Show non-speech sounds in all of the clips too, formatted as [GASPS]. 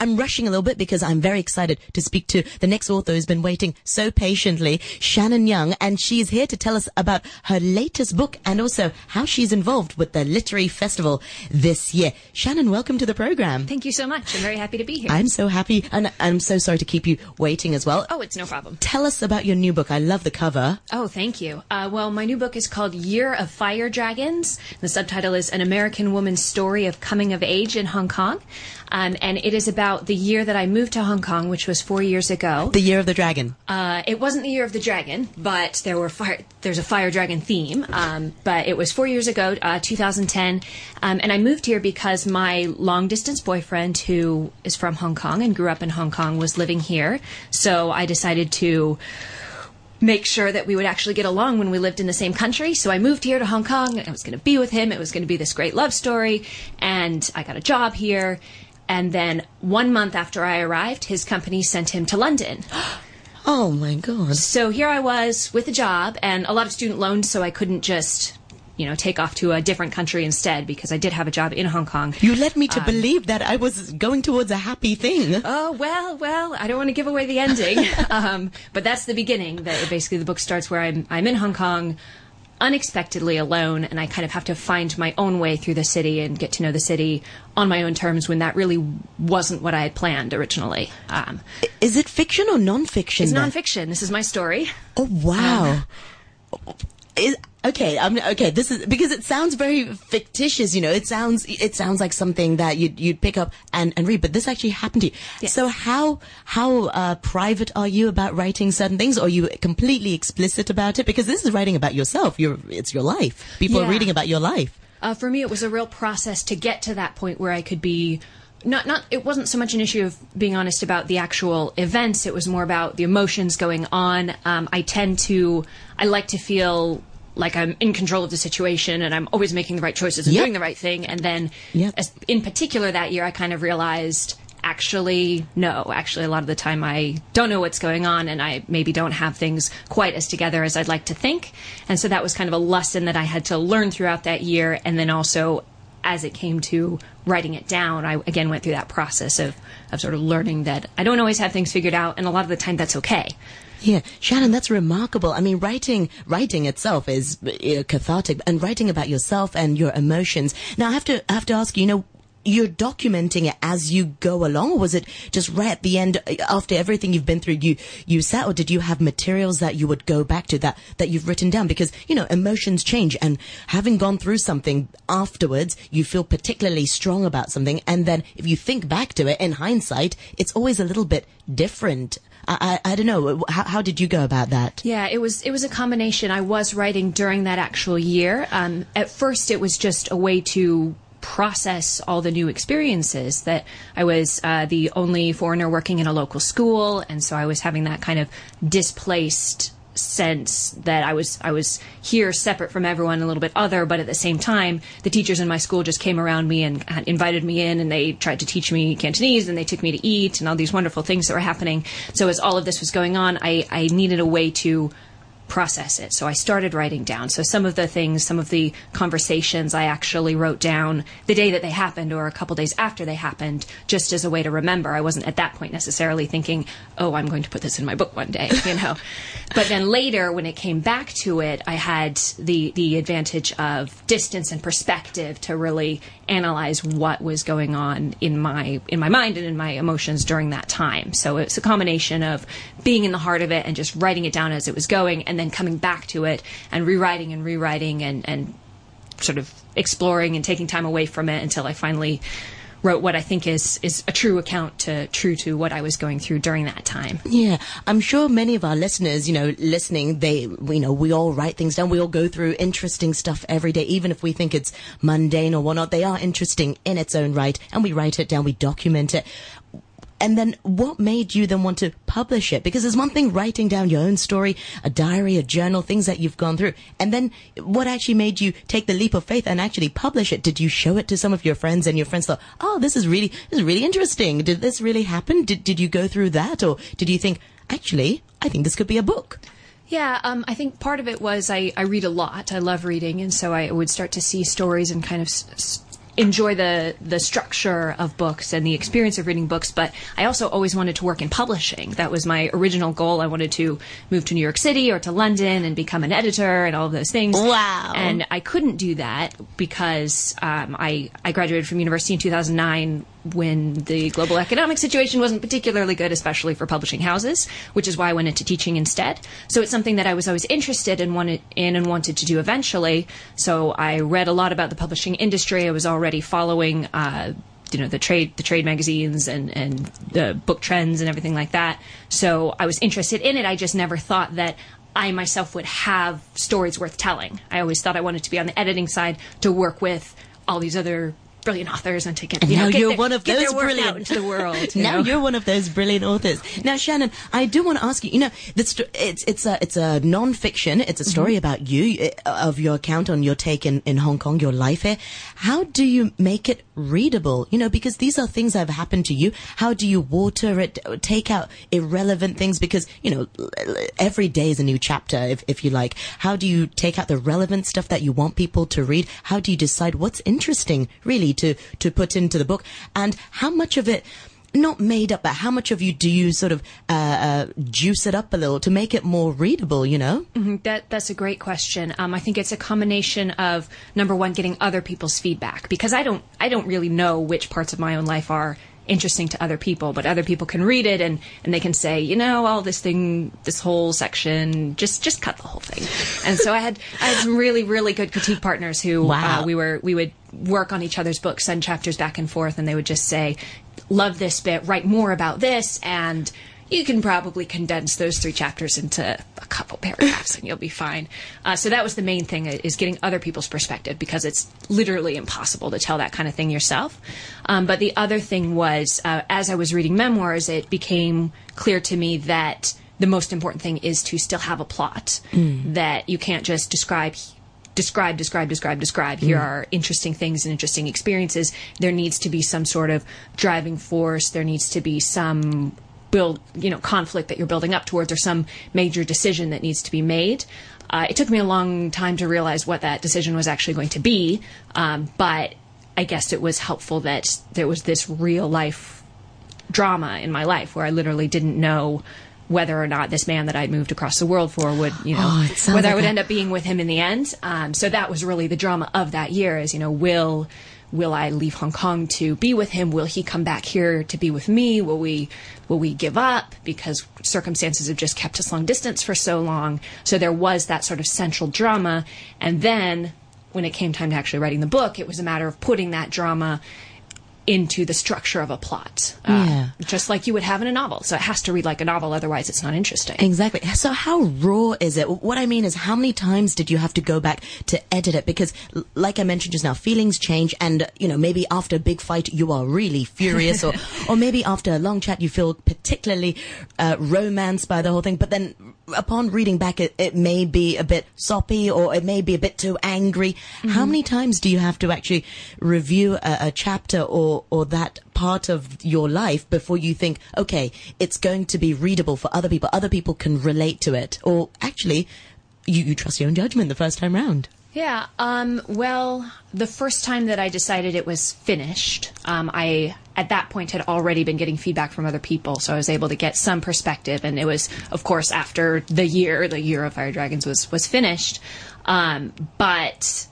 I'm rushing a little bit because I'm very excited to speak to the next author who's been waiting so patiently, Shannon Young, and she's here to tell us about her latest book and also how she's involved with the Literary Festival this year. Shannon, welcome to the program. Thank you so much. I'm very happy to be here. I'm so happy, and I'm so sorry to keep you waiting as well. oh, it's no problem. Tell us about your new book. I love the cover. Oh, thank you. Uh, well, my new book is called Year of Fire Dragons. The subtitle is An American Woman's Story of Coming of Age in Hong Kong. Um, and it is about the year that I moved to Hong Kong, which was four years ago. The Year of the Dragon. Uh, it wasn't the year of the dragon, but there were fire, there's a fire dragon theme. Um, but it was four years ago, uh, 2010, um, and I moved here because my long distance boyfriend, who is from Hong Kong and grew up in Hong Kong, was living here. So I decided to make sure that we would actually get along when we lived in the same country. So I moved here to Hong Kong. I was going to be with him. It was going to be this great love story, and I got a job here. And then one month after I arrived, his company sent him to London. [GASPS] Oh my God. So here I was with a job and a lot of student loans, so I couldn't just, you know, take off to a different country instead because I did have a job in Hong Kong. You led me to believe that I was going towards a happy thing. Oh well, well, I don't want to give away the ending, [LAUGHS] um, but that's the beginning. That basically the book starts where I'm I'm in Hong Kong, unexpectedly alone, and I kind of have to find my own way through the city and get to know the city on my own terms. When that really wasn't what I had planned originally. Um, Is it fiction or nonfiction? it's then? nonfiction. This is my story. Oh wow. Is, okay, I'm okay. This is because it sounds very fictitious. You know, it sounds it sounds like something that you'd you'd pick up and, and read. But this actually happened to you. Yes. So how how uh, private are you about writing certain things? Or are you completely explicit about it? Because this is writing about yourself. Your it's your life. People are reading about your life. Uh, for me, it was a real process to get to that point where I could be not not. It wasn't so much an issue of being honest about the actual events. It was more about the emotions going on. Um, I tend to. I like to feel like I'm in control of the situation and I'm always making the right choices and Yep. doing the right thing. And then, Yep. as, in particular, that year, I kind of realized. Actually, no. Actually, a lot of the time I don't know what's going on and I maybe don't have things quite as together as I'd like to think. And so that was kind of a lesson that I had to learn throughout that year. And then also, as it came to writing it down, I again went through that process of, of sort of learning that I don't always have things figured out. And a lot of the time that's okay. Yeah, Shannon, that's remarkable. I mean, writing, writing itself is uh, cathartic, and writing about yourself and your emotions. Now, I have to, I have to ask you, you know, you're documenting it as you go along, or was it just right at the end, uh, after everything you've been through, you, you sat, or did you have materials that you would go back to that, that you've written down? Because, you know, emotions change, and having gone through something afterwards, you feel particularly strong about something, and then if you think back to it in hindsight, it's always a little bit different. I, I, I don't know. How, how did you go about that? Yeah, it was it was a combination. I was writing during that actual year. Um, at first, it was just a way to process all the new experiences that I was uh, the only foreigner working in a local school, and so I was having that kind of displaced sense that I was I was here separate from everyone a little bit other but at the same time the teachers in my school just came around me and invited me in and they tried to teach me Cantonese and they took me to eat and all these wonderful things that were happening. So as all of this was going on I, I needed a way to process it. So I started writing down. So some of the things, some of the conversations I actually wrote down the day that they happened or a couple days after they happened, just as a way to remember. I wasn't at that point necessarily thinking, oh, I'm going to put this in my book one day, you know. [LAUGHS] but then later, when it came back to it, I had the, the advantage of distance and perspective to really analyze what was going on in my in my mind and in my emotions during that time. So it's a combination of being in the heart of it and just writing it down as it was going and then coming back to it and rewriting and rewriting and, and sort of exploring and taking time away from it until I finally wrote what I think is is a true account to true to what I was going through during that time. Yeah, I'm sure many of our listeners, you know, listening, they, you know, we all write things down. We all go through interesting stuff every day, even if we think it's mundane or whatnot. They are interesting in its own right, and we write it down, we document it. And then what made you then want to publish it? Because there's one thing writing down your own story, a diary, a journal, things that you've gone through. And then what actually made you take the leap of faith and actually publish it? Did you show it to some of your friends and your friends thought, oh, this is really, this is really interesting. Did this really happen? Did, did you go through that? Or did you think, actually, I think this could be a book? Yeah, um, I think part of it was I, I read a lot. I love reading, and so I would start to see stories and kind of enjoy the the structure of books and the experience of reading books, but I also always wanted to work in publishing. That was my original goal. I wanted to move to New York City or to London and become an editor and all of those things. Wow. And I couldn't do that because um, I I graduated from university in 2009 when the global economic situation wasn't particularly good, especially for publishing houses, which is why I went into teaching instead. So it's something that I was always interested in, wanted, in and wanted to do eventually. So I read a lot about the publishing industry. I was already following. Uh, you know the trade the trade magazines and and the book trends and everything like that so i was interested in it i just never thought that I myself would have stories worth telling. I always thought I wanted to be on the editing side to work with all these other brilliant authors and to get And you know, now get you're their- one of those brilliant- out into the world. [LAUGHS] now know? you're one of those brilliant authors. Now, Shannon, I do want to ask you. You know, the sto- it's it's a it's a non-fiction. It's a story about you uh, of your account on your take in, in Hong Kong, your life here. How do you make it readable? You know, because these are things that have happened to you. How do you water it? Take out irrelevant things because you know every day is a new chapter, if if you like. How do you take out the relevant stuff that you want people to read? How do you decide what's interesting really to to put into the book, and how much of it? not made up, but how much of you do you sort of uh, uh, juice it up a little to make it more readable? You know, That that's a great question. Um, I think it's a combination of number one, getting other people's feedback because I don't I don't really know which parts of my own life are interesting to other people, but other people can read it and and they can say, you know, all this thing, this whole section, just just cut the whole thing. And so I had I had some really really good critique partners who Wow. uh, we were we would work on each other's books, send chapters back and forth, and they would just say, love this bit, write more about this, and you can probably condense those three chapters into a couple paragraphs and you'll be fine. Uh, so that was the main thing is getting other people's perspective because it's literally impossible to tell that kind of thing yourself. Um, but the other thing was, uh, as I was reading memoirs, it became clear to me that the most important thing is to still have a plot. That you can't just describe describe, describe, describe, describe. Here are interesting things and interesting experiences. There needs to be some sort of driving force. There needs to be some build, you know, conflict that you're building up towards or some major decision that needs to be made. Uh, it took me a long time to realize what that decision was actually going to be. Um, but I guess it was helpful that there was this real life drama in my life where I literally didn't know whether or not this man that I'd moved across the world for would, you know, Oh, whether I would a- end up being with him in the end. Um, so that was really the drama of that year is, you know, will, will I leave Hong Kong to be with him? Will he come back here to be with me? Will we, will we give up because circumstances have just kept us long distance for so long? So there was that sort of central drama. And then when it came time to actually writing the book, it was a matter of putting that drama into the structure of a plot. Uh, Yeah. Just like you would have in a novel. So it has to read like a novel, otherwise it's not interesting. Exactly. So how raw is it? What I mean is how many times did you have to go back to edit it? Because like I mentioned just now, feelings change and, you know, maybe after a big fight you are really furious or, [LAUGHS] or maybe after a long chat you feel particularly uh, romanced by the whole thing. But then upon reading back it, it may be a bit soppy or it may be a bit too angry. How many times do you have to actually review a, a chapter or, or that part of your life before you think, okay, it's going to be readable for other people. Other people can relate to it. Or actually, you, you trust your own judgment the first time round. Yeah. Um, well, the first time that I decided it was finished, um, I at that point had already been getting feedback from other people, so I was able to get some perspective. And it was, of course, after the year, the year of Fire Dragons was was finished. Um, but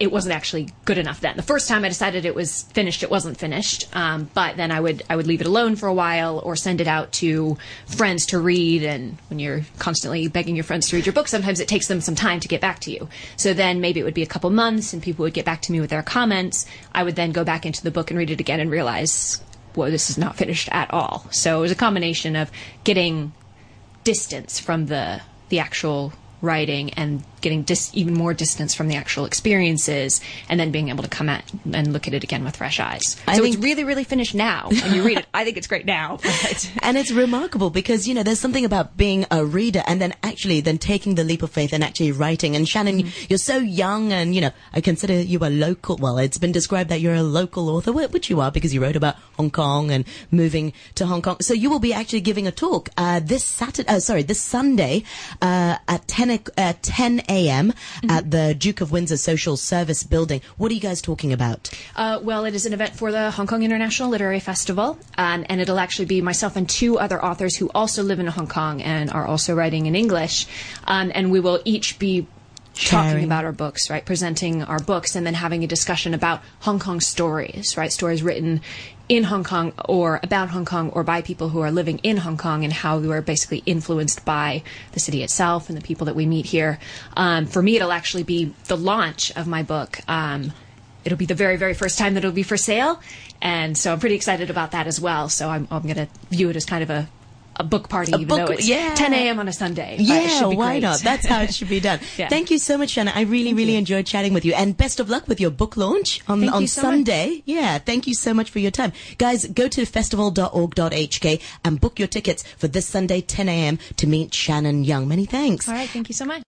it wasn't actually good enough then. The first time I decided it was finished, it wasn't finished. Um, but then I would I would leave it alone for a while or send it out to friends to read. And when you're constantly begging your friends to read your book, sometimes it takes them some time to get back to you. So then maybe it would be a couple months, and people would get back to me with their comments. I would then go back into the book and read it again and realize, well, this is not finished at all. So it was a combination of getting distance from the the actual writing and getting dis- even more distance from the actual experiences and then being able to come at and look at it again with fresh eyes. I so think- it's really really finished now when you read it. I think it's great now. But [LAUGHS] And it's remarkable because, you know, there's something about being a reader and then actually then taking the leap of faith and actually writing. And Shannon, you're so young and, you know, I consider you a local, well, it's been described that you're a local author, which you are because you wrote about Hong Kong and moving to Hong Kong. So you will be actually giving a talk, uh, this Saturday, uh, sorry, this Sunday, uh, at 10 10, uh, 10 a.m. at the Duke of Windsor Social Service Building. What are you guys talking about? Uh, well, it is an event for the Hong Kong International Literary Festival, um, and it'll actually be myself and two other authors who also live in Hong Kong and are also writing in English, um, and we will each be talking about our books, right? Presenting our books and then having a discussion about Hong Kong stories, right? Stories written in Hong Kong or about Hong Kong or by people who are living in Hong Kong and how we are basically influenced by the city itself and the people that we meet here. Um, for me, it'll actually be the launch of my book. Um, it'll be the very, very first time that it'll be for sale. And so I'm pretty excited about that as well. So I'm, I'm going to view it as kind of a, a book party, even book- though it's yeah. 10 a.m. on a Sunday. Yeah, why great. not? That's how it should be done. [LAUGHS] Yeah. Thank you so much, Shanna. I really, really enjoyed chatting with you. And best of luck with your book launch on, Thank on you so much. Sunday. Yeah, thank you so much for your time. Guys, go to festival.org.hk and book your tickets for this Sunday, 10 a.m. to meet Shannon Young. Many thanks. All right. Thank you so much.